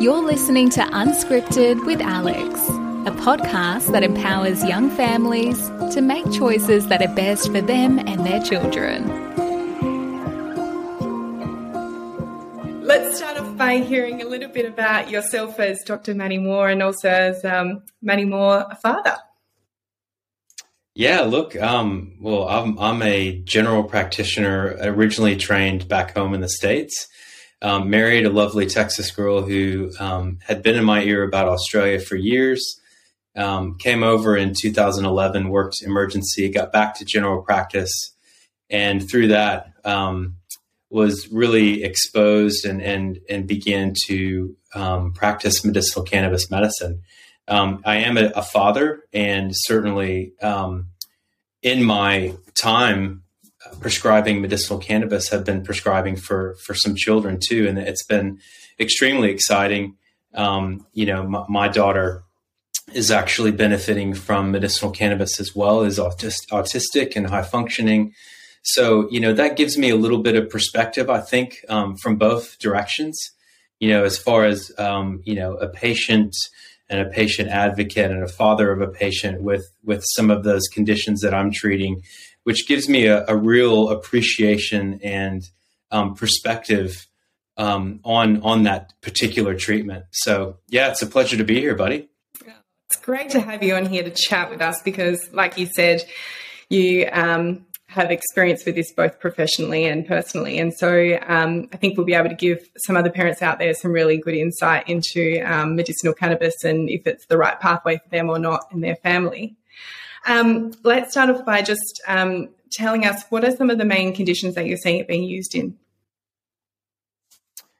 You're listening to Unscripted with Alex, a podcast that empowers young families to make choices that are best for them and their children. Let's start off by hearing a little bit about yourself as Dr. Matty Moore and also as um, Matty Moore, a father. Yeah, look, um, well, I'm, I'm a general practitioner, originally trained back home in the States. Um, married a lovely Texas girl who um, had been in my ear about Australia for years. Um, came over in 2011, worked emergency, got back to general practice, and through that um, was really exposed and and and began to um, practice medicinal cannabis medicine. Um, I am a, a, father, and certainly in my time prescribing medicinal cannabis, have been prescribing for for some children too, and it's been extremely exciting. Um, you know, my, my, daughter is actually benefiting from medicinal cannabis as well as autist, autistic and high functioning. So, you know, that gives me a little bit of perspective, I think, um, from both directions. You know, as far as, um, you know, a patient and a patient advocate and a father of a patient with with some of those conditions that I'm treating, which gives me a, a real appreciation and um, perspective um, on on that particular treatment. So yeah, it's a pleasure to be here, buddy. It's great to have you on here to chat with us because, like you said, you um, have experience with this both professionally and personally. And so um, I think we'll be able to give some other parents out there some really good insight into um, medicinal cannabis and if it's the right pathway for them or not in their family. Um, let's start off by just um, telling us what are some of the main conditions that you're seeing it being used in?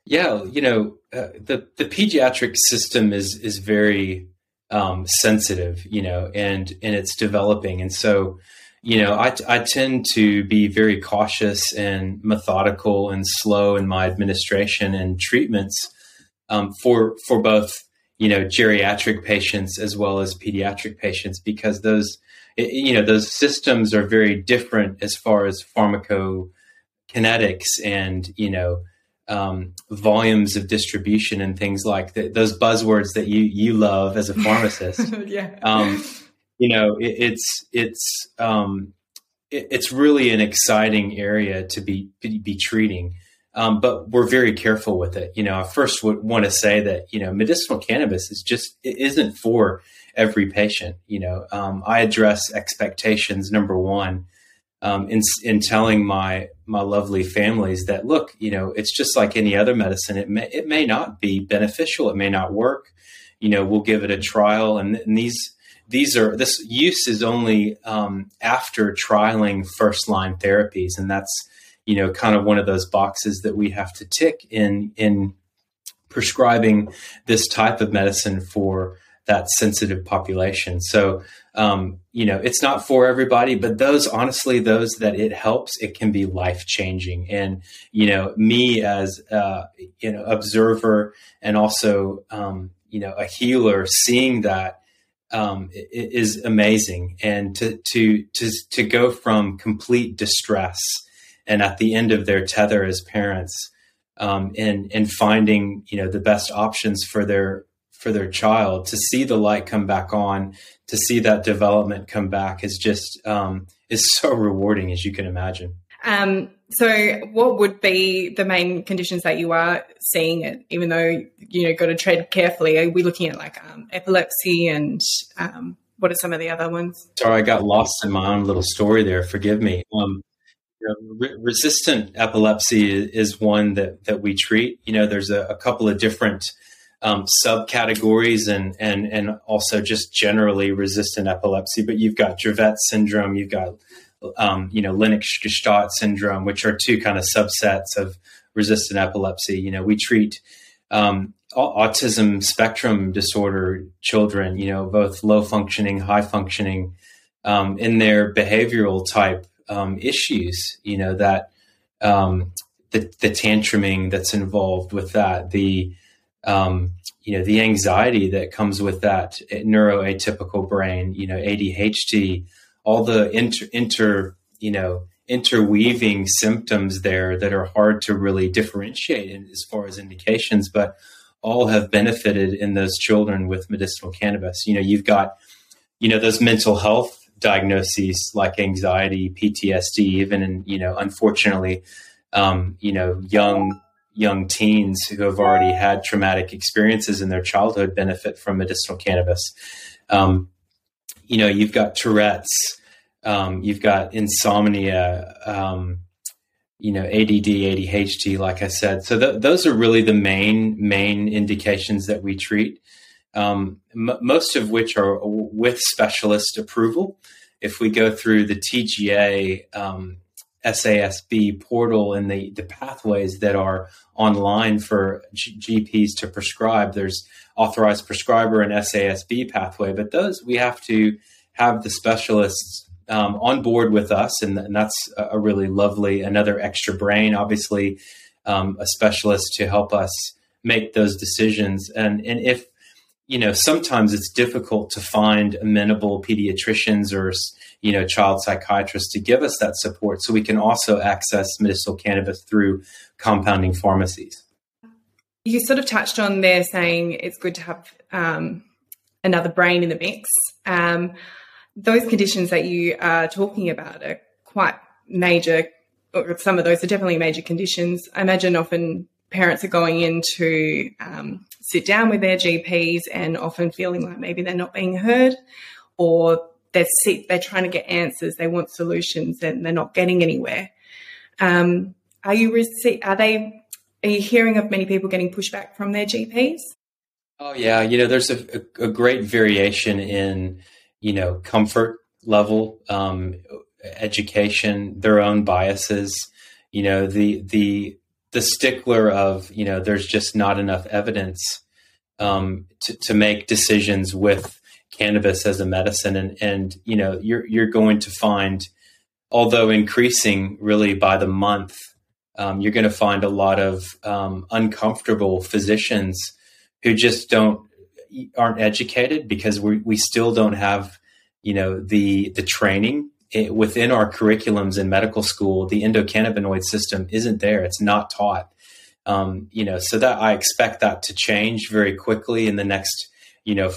Yeah, you know, uh, the the pediatric system is is very um, sensitive, you know, and and it's developing, and so you know, I, I tend to be very cautious and methodical and slow in my administration and treatments um, for for both you know geriatric patients as well as pediatric patients because those you know those systems are very different as far as pharmacokinetics and you know um, volumes of distribution and things like that. Those buzzwords that you you love as a pharmacist. yeah. Um, you know, it, it's it's um, it, it's really an exciting area to be be, be treating. Um, but we're very careful with it. You know, I first would want to say that you know medicinal cannabis is just it isn't for every patient. You know, um, I address expectations number one um, in in telling my my lovely families that look, you know, it's just like any other medicine. It may it may not be beneficial. It may not work. You know, we'll give it a trial, and, and these these are this use is only um, after trialing first line therapies, and that's you know kind of one of those boxes that we have to tick in in prescribing this type of medicine for that sensitive population. So um, you know it's not for everybody, but those honestly those that it helps, it can be life changing. And you know me as uh, you know observer and also um, you know a healer, seeing that um, is amazing, and to to to to go from complete distress and at the end of their tether as parents, um, and and finding you know the best options for their for their child to see the light come back on, to see that development come back is just um, is so rewarding as you can imagine. Um, so, what would be the main conditions that you are seeing? It, even though you know, got to tread carefully. Are we looking at like um, epilepsy and um, what are some of the other ones? Sorry, I got lost in my own little story there. Forgive me. Um, re- resistant epilepsy is one that that we treat. You know, there's a, a couple of different um, subcategories and and and also just generally resistant epilepsy. But you've got Dravet syndrome, you've got um, you know, Lennox-Gastaut syndrome, which are two kind of subsets of resistant epilepsy. You know, we treat um, autism spectrum disorder children, you know, both low functioning, high functioning, um, in their behavioral type um, issues, you know, that um, the, the tantruming that's involved with that, the, um, you know, the anxiety that comes with that neuroatypical brain, you know, ADHD, all the inter, inter you know interweaving symptoms there that are hard to really differentiate as far as indications, but all have benefited in those children with medicinal cannabis. You know, you've got, you know, those mental health diagnoses like anxiety, PTSD, even in, you know, unfortunately, um, you know, young young teens who have already had traumatic experiences in their childhood benefit from medicinal cannabis. Um, you know, you've got Tourette's, um, you've got insomnia, um, you know, ADD, ADHD, like I said. So th- those are really the main main indications that we treat. Um, m- most of which are with specialist approval. If we go through the TGA um, SASB portal and the, the pathways that are online for G- GPs to prescribe. There's authorized prescriber and SASB pathway, but those we have to have the specialists um, on board with us, and, and, that's a really lovely another extra brain. Obviously, um, a specialist to help us make those decisions, and and if you know sometimes it's difficult to find amenable pediatricians or you know child psychiatrists to give us that support so we can also access medicinal cannabis through compounding pharmacies. You sort of touched on there saying it's good to have um, another brain in the mix. Um, those conditions that you are talking about are quite major or some of those are definitely major conditions. I imagine often parents are going in to um, sit down with their gps and often feeling like maybe they're not being heard or they're sick, they're trying to get answers, they want solutions, and they're not getting anywhere. Um, are you rece- are they are you hearing of many people getting pushback from their GPs? Oh yeah, you know, there's a, a, a great variation in you know comfort level, um, education, their own biases. You know, the the the stickler of you know, there's just not enough evidence um, to, to make decisions with cannabis as a medicine. And and you know you're you're going to find although increasing really by the month um, you're going to find a lot of um, uncomfortable physicians who just don't aren't educated because we we still don't have you know the the training it, within our curriculums in medical school the endocannabinoid system isn't there. It's not taught. Um, you know so that I expect that to change very quickly in the next you know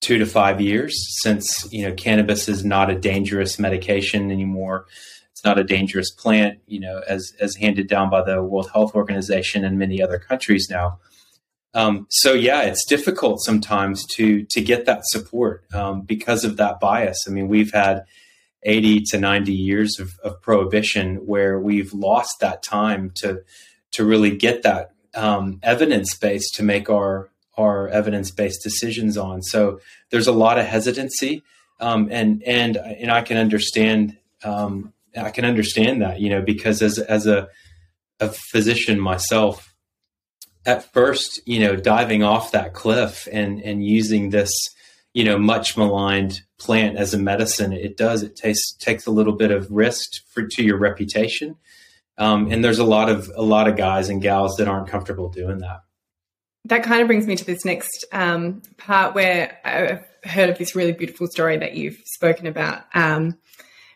two to five years since you know cannabis is not a dangerous medication anymore. It's not a dangerous plant you know as as handed down by the world health organization and many other countries now. Um, so yeah it's difficult sometimes to to get that support um, because of that bias. I mean we've had 80 to 90 years of, of prohibition where we've lost that time to to really get that um, evidence base to make our our evidence based decisions on. So there's a lot of hesitancy, um, and and and I can understand um, I can understand that you know because as as a a physician myself, at first you know diving off that cliff and and using this you know much maligned plant as a medicine, it does it takes takes a little bit of risk for to your reputation. Um, and there's a lot of a lot of guys and gals that aren't comfortable doing that that kind of brings me to this next um, part where I've heard of this really beautiful story that you've spoken about um,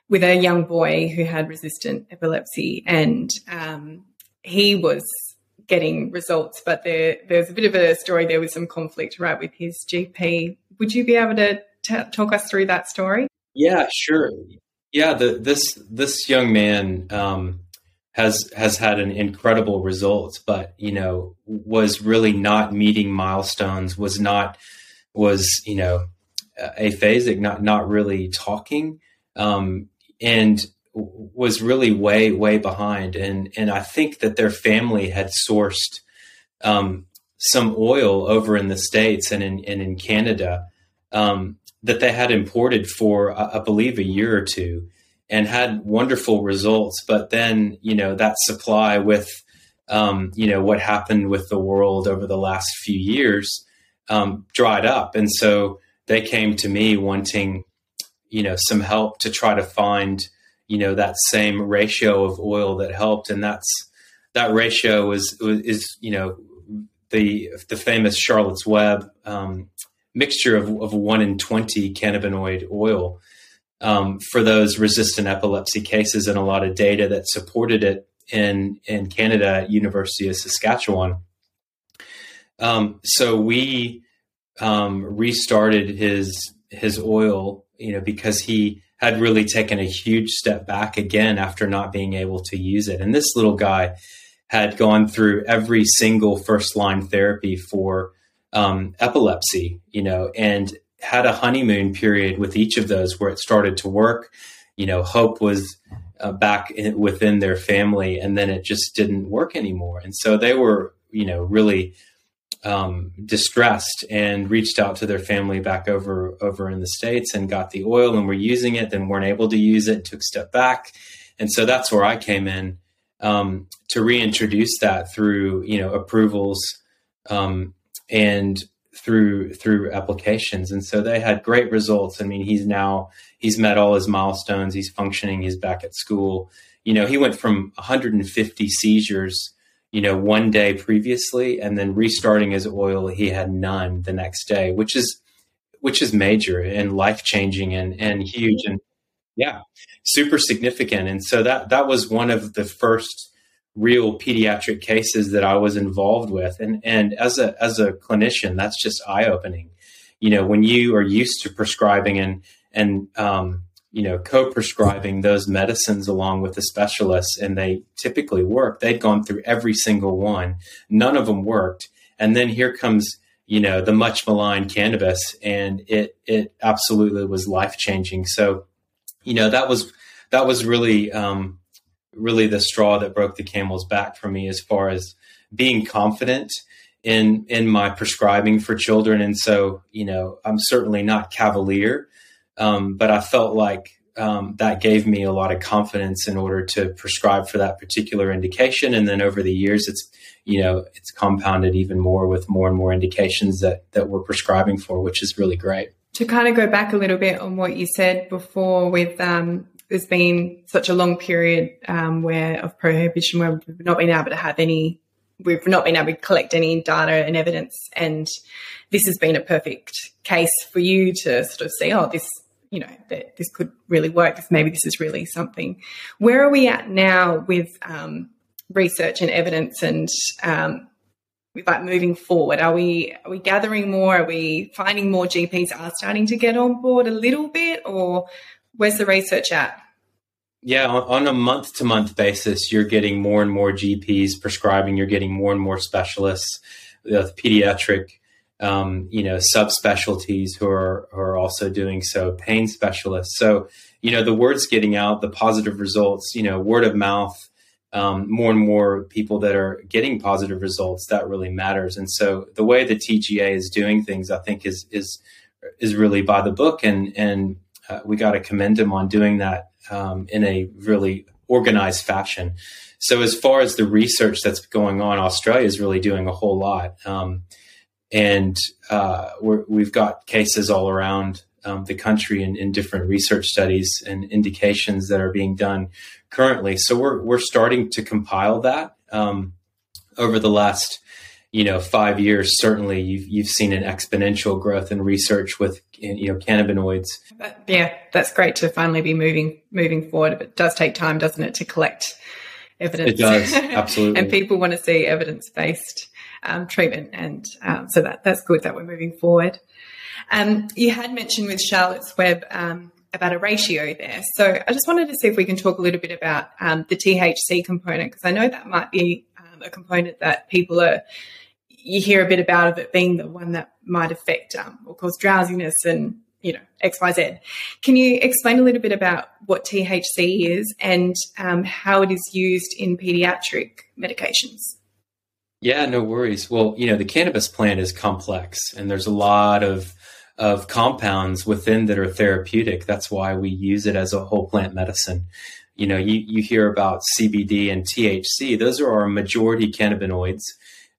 with a young boy who had resistant epilepsy, and um, he was getting results, but there, there's a bit of a story there with some conflict, right, with his GP. Would you be able to t- talk us through that story? Yeah, sure. Yeah, the, this this young man um, has has had an incredible results, but you know was really not meeting milestones. Was not was you know aphasic, not not really talking, um, and was really way way behind. And and I think that their family had sourced um, some oil over in the states and in and in Canada um, that they had imported for I believe a year or two and had wonderful results. But then, you know, that supply with, um, you know, what happened with the world over the last few years um, dried up. And so they came to me wanting, you know, some help to try to find, you know, that same ratio of oil that helped. And that's, that ratio is, is, you know, the, the famous Charlotte's Web um, mixture of, of one in 20 cannabinoid oil um, for those resistant epilepsy cases and a lot of data that supported it in in Canada at University of Saskatchewan. Um, so we um, restarted his his oil, you know, because he had really taken a huge step back again after not being able to use it. And this little guy had gone through every single first line therapy for um, epilepsy, you know, and had a honeymoon period with each of those where it started to work. You know, hope was uh, back in, within their family, and then it just didn't work anymore. And so they were, you know, really um, distressed and reached out to their family back over over in the states and got the oil and were using it. Then weren't able to use it, took step back, and so that's where I came in um, to reintroduce that through you know approvals um, and through through applications. And so they had great results. I mean he's now he's met all his milestones. He's functioning. He's back at school. You know he went from 150 seizures you know one day previously and then restarting his oil. He had none the next day which is which is major and life changing and and huge. And yeah super significant and so that that was one of the first real pediatric cases that I was involved with. And and as a as a clinician, that's just eye opening. You know, when you are used to prescribing and and um, you know co-prescribing those medicines along with the specialists, and they typically work. They'd gone through every single one, none of them worked, and then here comes you know the much maligned cannabis, and it it absolutely was life changing. So, you know that was that was really um, really the straw that broke the camel's back for me as far as being confident in in my prescribing for children. And so you know i'm certainly not cavalier um, but i felt like um, that gave me a lot of confidence in order to prescribe for that particular indication. And then over the years it's you know it's compounded even more with more and more indications that that we're prescribing for which is really great to kind of go back a little bit on what you said before with um, there's been such a long period um, where of prohibition where we've not been able to have any, we've not been able to collect any data and evidence, and this has been a perfect case for you to sort of see, oh, this, you know, that this could really work. Maybe this is really something. Where are we at now with um, research and evidence and um, like moving forward? Are we are we gathering more? Are we finding more GPs are starting to get on board a little bit, or Where's the research at? Yeah, on a month to month basis, you're getting more and more GPs prescribing. You're getting more and more specialists, uh, pediatric, um, you know, subspecialties who are who are also doing so. Pain specialists. So you know, the word's getting out. The positive results. You know, word of mouth. Um, more and more people that are getting positive results. That really matters. And so the way the TGA is doing things, I think, is is is really by the book and and uh, we got to commend them on doing that um, in a really organized fashion. So as far as the research that's going on, Australia is really doing a whole lot, um, and uh, we have got cases all around um, the country in, in, different research studies and indications that are being done currently. So we're we're starting to compile that um, over the last you know five years. Certainly you've you've seen an exponential growth in research with you know cannabinoids. Yeah that's great to finally be moving moving forward. But it does take time doesn't it to collect evidence? It does. Absolutely. And people want to see evidence based um, treatment. And um, so that that's good that we're moving forward um, you had mentioned with charlotte's web um, about a ratio there so i just wanted to see if we can talk a little bit about um, the thc component because i know that might be um, a component that people are you hear a bit about of it being the one that might affect um, or cause drowsiness and you know X Y Z. Can you explain a little bit about what THC is and um, how it is used in pediatric medications? Yeah, no worries. Well, you know the cannabis plant is complex, and there's a lot of of compounds within that are therapeutic. That's why we use it as a whole plant medicine. You know, you, you hear about CBD and THC; those are our majority cannabinoids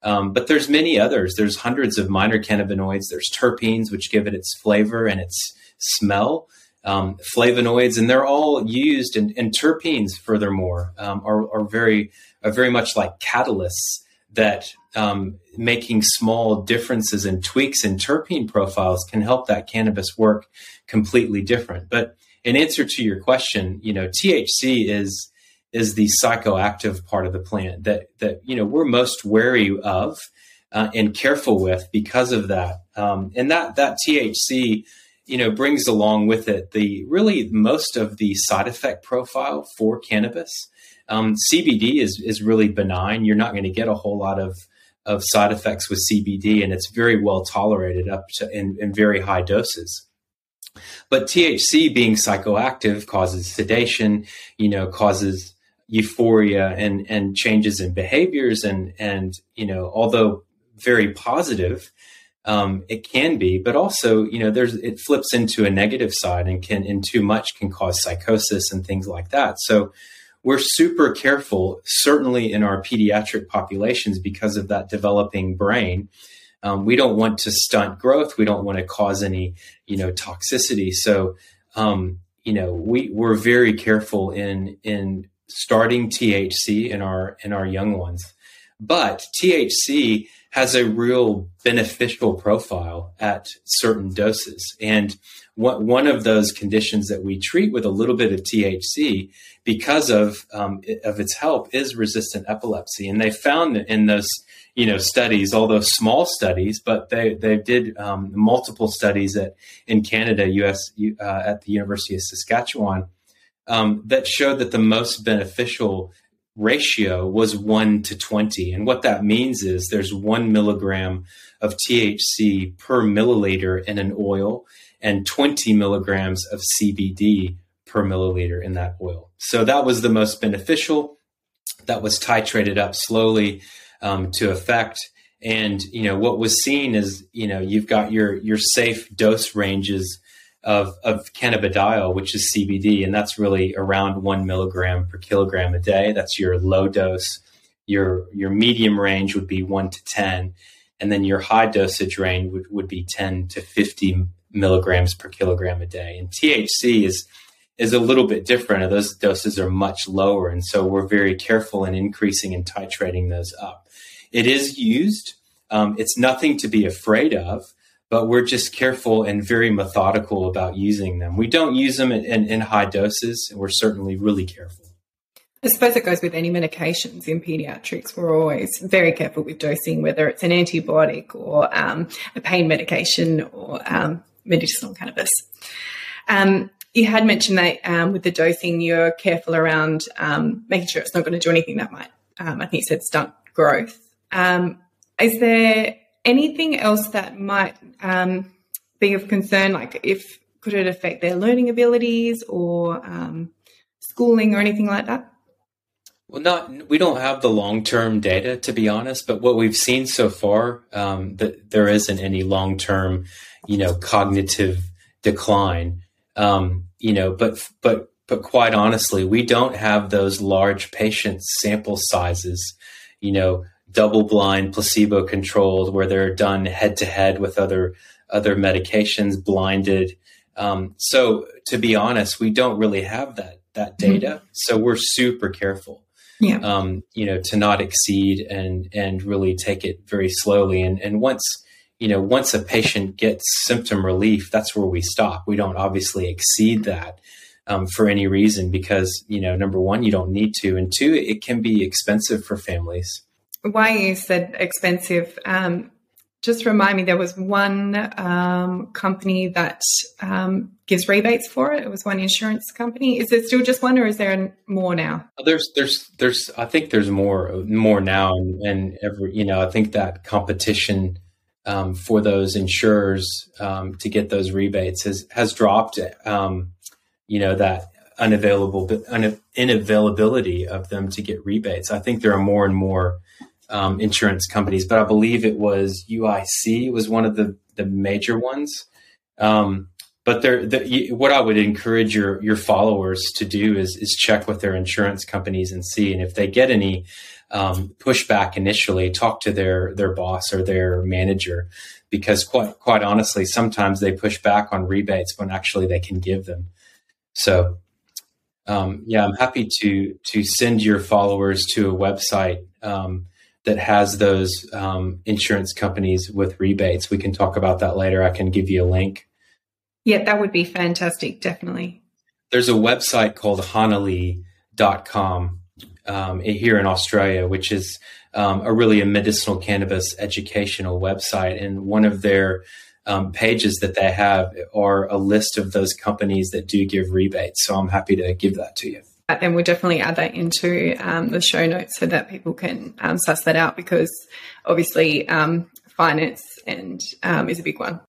um, but there's many others. There's hundreds of minor cannabinoids. There's terpenes, which give it its flavor and its smell. Um, flavonoids, and they're all used. And, and terpenes, furthermore, um, are, are, very are very much like catalysts that um, making small differences and tweaks in terpene profiles can help that cannabis work completely different. But in answer to your question, you know, THC is is the psychoactive part of the plant that that you know we're most wary of uh, and careful with because of that. Um, and that that THC, you know, brings along with it the really most of the side effect profile for cannabis. Um, CBD is is really benign. You're not going to get a whole lot of of side effects with CBD, and it's very well tolerated up to in, in very high doses. But THC being psychoactive causes sedation, you know, causes euphoria and and changes in behaviors and and you know, although very positive, um, it can be, but also you know, there's it flips into a negative side and can in too much can cause psychosis and things like that. So we're super careful, certainly in our pediatric populations, because of that developing brain. Um, we don't want to stunt growth. We don't want to cause any, you know, toxicity. So, um, you know, we we're very careful in in starting THC in our in our young ones. But THC has a real beneficial profile at certain doses. And what, one of those conditions that we treat with a little bit of THC because of um, of its help is resistant epilepsy. And they found that in those you know studies, although small studies, but they they did um, multiple studies at in Canada, U.S. Uh, at the University of Saskatchewan um, that showed that the most beneficial ratio was 1 to 20. And what that means is there's one milligram of THC per milliliter in an oil and 20 milligrams of CBD per milliliter in that oil. So that was the most beneficial. That was titrated up slowly um, to effect. And you know what was seen is you know you've got your your safe dose ranges of, of cannabidiol, which is CBD, and that's really around one milligram per kilogram a day. That's your low dose. Your your medium range would be one to ten, and then your high dosage range would, would be ten to fifty milligrams per kilogram a day. And THC is is a little bit different. Those doses are much lower, and so we're very careful in increasing and titrating those up. It is used. Um, it's nothing to be afraid of but we're just careful and very methodical about using them. We don't use them in, in, in high doses, and we're certainly really careful. I suppose it goes with any medications in pediatrics. We're always very careful with dosing, whether it's an antibiotic or um, a pain medication or um, medicinal cannabis. Um, you had mentioned that um, with the dosing, you're careful around um, making sure it's not going to do anything that might, um, I think you said, stunt growth. is there anything else that might um, be of concern? Like, if could it affect their learning abilities or um, schooling or anything like that? Well, not we don't have the long term data to be honest, but what we've seen so far, um, that there isn't any long term, you know, cognitive decline. Um, you know, but but but quite honestly, we don't have those large patient sample sizes. You know, double blind placebo controlled where they're done head to head with other other medications blinded um, so to be honest we don't really have that that mm-hmm. data mm-hmm. so we're super careful yeah. um, you know to not exceed and and really take it very slowly and and once you know once a patient gets symptom relief that's where we stop we don't obviously exceed that um, for any reason because you know number one you don't need to and two it can be expensive for families why you said expensive, um, just remind me there was one um, company that um, gives rebates for it. It was one insurance company. Is it still just one, or is there more now? There's, there's, there's. I think there's more, more now, and, and every, you know, I think that competition um, for those insurers um, to get those rebates has has dropped. Um, you know that unavailable, unavailability of them to get rebates. I think there are more and more um, insurance companies, but I believe it was UIC was one of the the major ones. Um, but there, the, what I would encourage your your followers to do is is check with their insurance companies and see, and if they get any um, pushback initially, talk to their their boss or their manager, because quite quite honestly, sometimes they push back on rebates when actually they can give them. So um, yeah, I'm happy to to send your followers to a website um, that has those um, insurance companies with rebates. We can talk about that later. I can give you a link. Yeah, that would be fantastic. Definitely. there's a website called Honahlee.com um, here in Australia, which is um, a really a medicinal cannabis educational website. And one of their um, pages that they have are a list of those companies that do give rebates. So I'm happy to give that to you. And we'll definitely add that into um, the show notes so that people can um, suss that out because obviously um, finance and um, is a big one.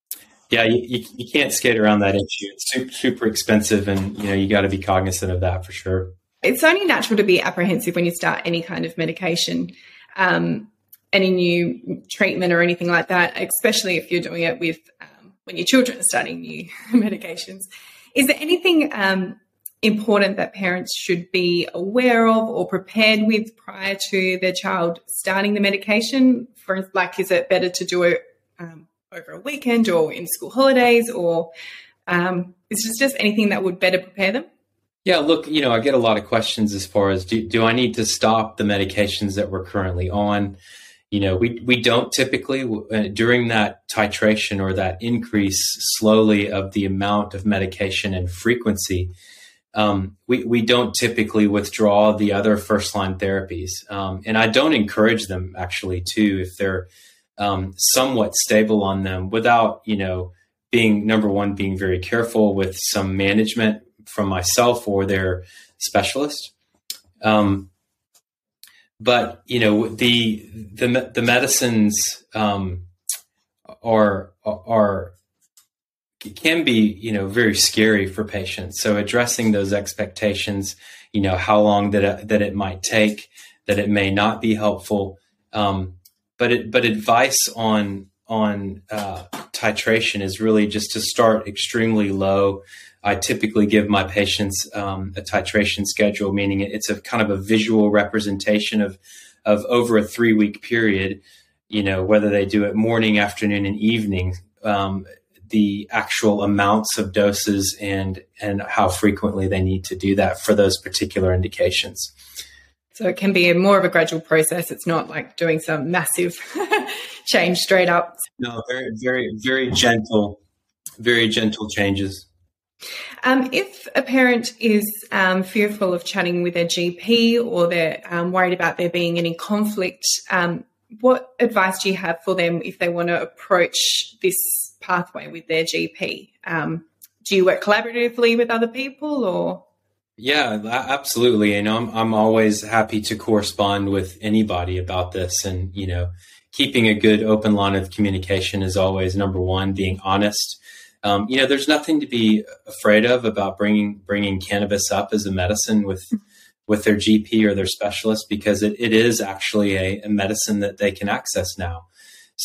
Yeah, you, you, you, can't skate around that issue. It's super, super expensive, and you know you got to be cognizant of that for sure. It's only natural to be apprehensive when you start any kind of medication um, any new treatment or anything like that, especially if you're doing it with um, when your children are starting new medications. Is there anything um, important that parents should be aware of or prepared with prior to their child starting the medication? For like, is it better to do it um, over a weekend or in school holidays, or um, is this just anything that would better prepare them? Yeah, look, you know, I get a lot of questions as far as do, do I need to stop the medications that we're currently on? You know, we, we don't typically, uh, during that titration or that increase slowly of the amount of medication and frequency, um, we, we don't typically withdraw the other first line therapies. Um, and I don't encourage them actually to, if they're um, somewhat stable on them without, you know, being number one, being very careful with some management from myself or their specialist. Um, but you know the the the medicines um, are are can be you know very scary for patients. So addressing those expectations, you know how long that it, that it might take, that it may not be helpful, um, but it, but advice on on uh, titration is really just to start extremely low I typically give my patients um, a titration schedule, meaning it's a kind of a visual representation of of over a three week period. You know, whether they do it morning, afternoon, and evening, um, the actual amounts of doses and and how frequently they need to do that for those particular indications. So it can be a more of a gradual process. It's not like doing some massive change straight up. No, very, very, very gentle, very gentle changes. Um, if a parent is um, fearful of chatting with their GP or they're um, worried about there being any conflict, um, what advice do you have for them if they want to approach this pathway with their GP? Um, do you work collaboratively with other people or? Yeah, absolutely. And I'm, I'm always happy to correspond with anybody about this. And, you know, keeping a good open line of communication is always number one, being honest um, you know, there's nothing to be afraid of about bringing bringing cannabis up as a medicine with with their GP or their specialist because it, it is actually a, a medicine that they can access now.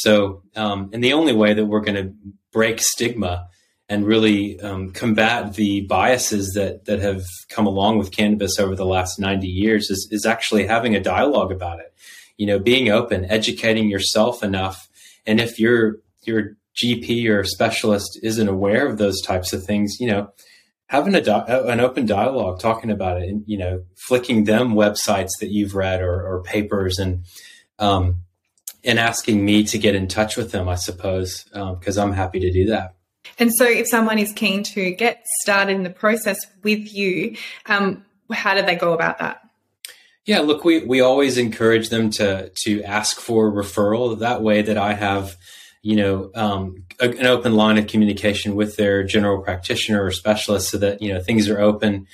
So, um, and the only way that we're going to break stigma and really um, combat the biases that that have come along with cannabis over the last 90 years is, is actually having a dialogue about it. You know, being open, educating yourself enough, and if you're you're GP or specialist isn't aware of those types of things, you know, having a di- an open dialogue, talking about it, and you know, flicking them websites that you've read or, or papers, and um, and asking me to get in touch with them, I suppose, because um, I'm happy to do that. And so, if someone is keen to get started in the process with you, um, how do they go about that? Yeah, look, we we always encourage them to to ask for referral. That way, that I have you know, um, a, an open line of communication with their general practitioner or specialist so that, you know, things are open.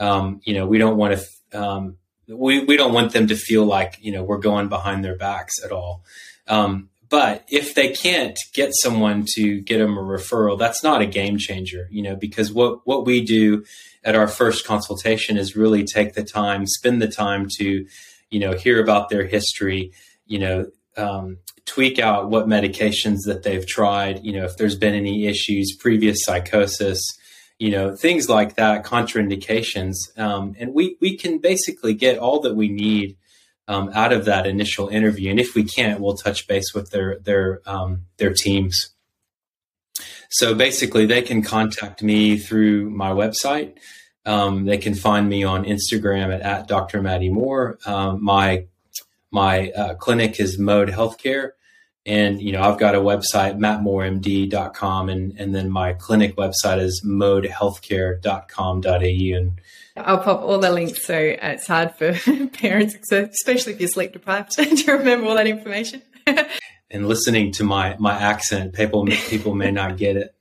Um, you know, we don't want to, um, we, we don't want them to feel like, you know, we're going behind their backs at all. Um, but if they can't get someone to get them a referral, that's not a game changer, you know, because what, what we do at our first consultation is really take the time, spend the time to, you know, hear about their history, you know, um, tweak out what medications that they've tried, you know, if there's been any issues, previous psychosis, you know, things like that, contraindications. Um, and we, we can basically get all that we need um, out of that initial interview. And if we can't, we'll touch base with their, their, um, their teams. So basically, they can contact me through my website. Um, they can find me on Instagram at, at Dr. Matty Moore. Um, my my uh, clinic is Mode Healthcare. And, you know, I've got a website, mattmooremd.com, and, and then my clinic website is modehealthcare.com.au. And I'll pop all the links so it's hard for parents, especially if you're sleep deprived, to remember all that information. and listening to my my accent, people people may not get it.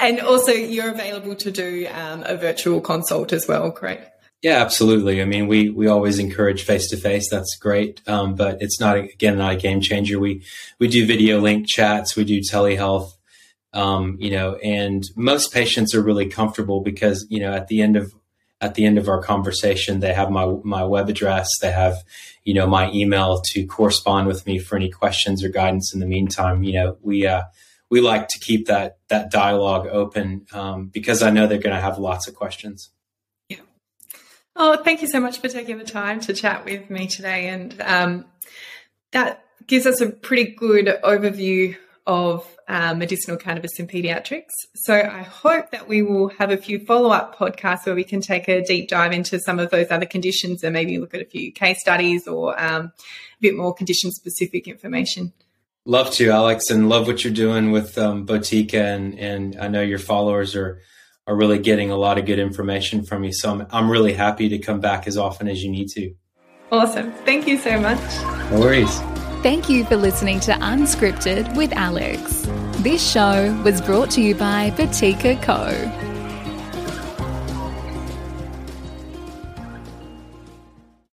and also, you're available to do um, a virtual consult as well, correct? Yeah, absolutely. I mean, we we always encourage face to face. That's great, um, but it's not again not a game changer. We we do video link chats. We do telehealth. Um, you know, and most patients are really comfortable because you know at the end of at the end of our conversation, they have my my web address. They have you know my email to correspond with me for any questions or guidance. In the meantime, you know we. Uh, we like to keep that that dialogue open um, because I know they're going to have lots of questions. Oh, thank you so much for taking the time to chat with me today. And um, that gives us a pretty good overview of uh, medicinal cannabis in pediatrics. So I hope that we will have a few follow up podcasts where we can take a deep dive into some of those other conditions and maybe look at a few case studies or um, a bit more condition specific information. Love to, Alex, and love what you're doing with um, Botika. And, and I know your followers are are really getting a lot of good information from you. So I'm, I'm really happy to come back as often as you need to. Awesome. Thank you so much. No worries. Thank you for listening to Unscripted with Alex. This show was brought to you by Botika Co.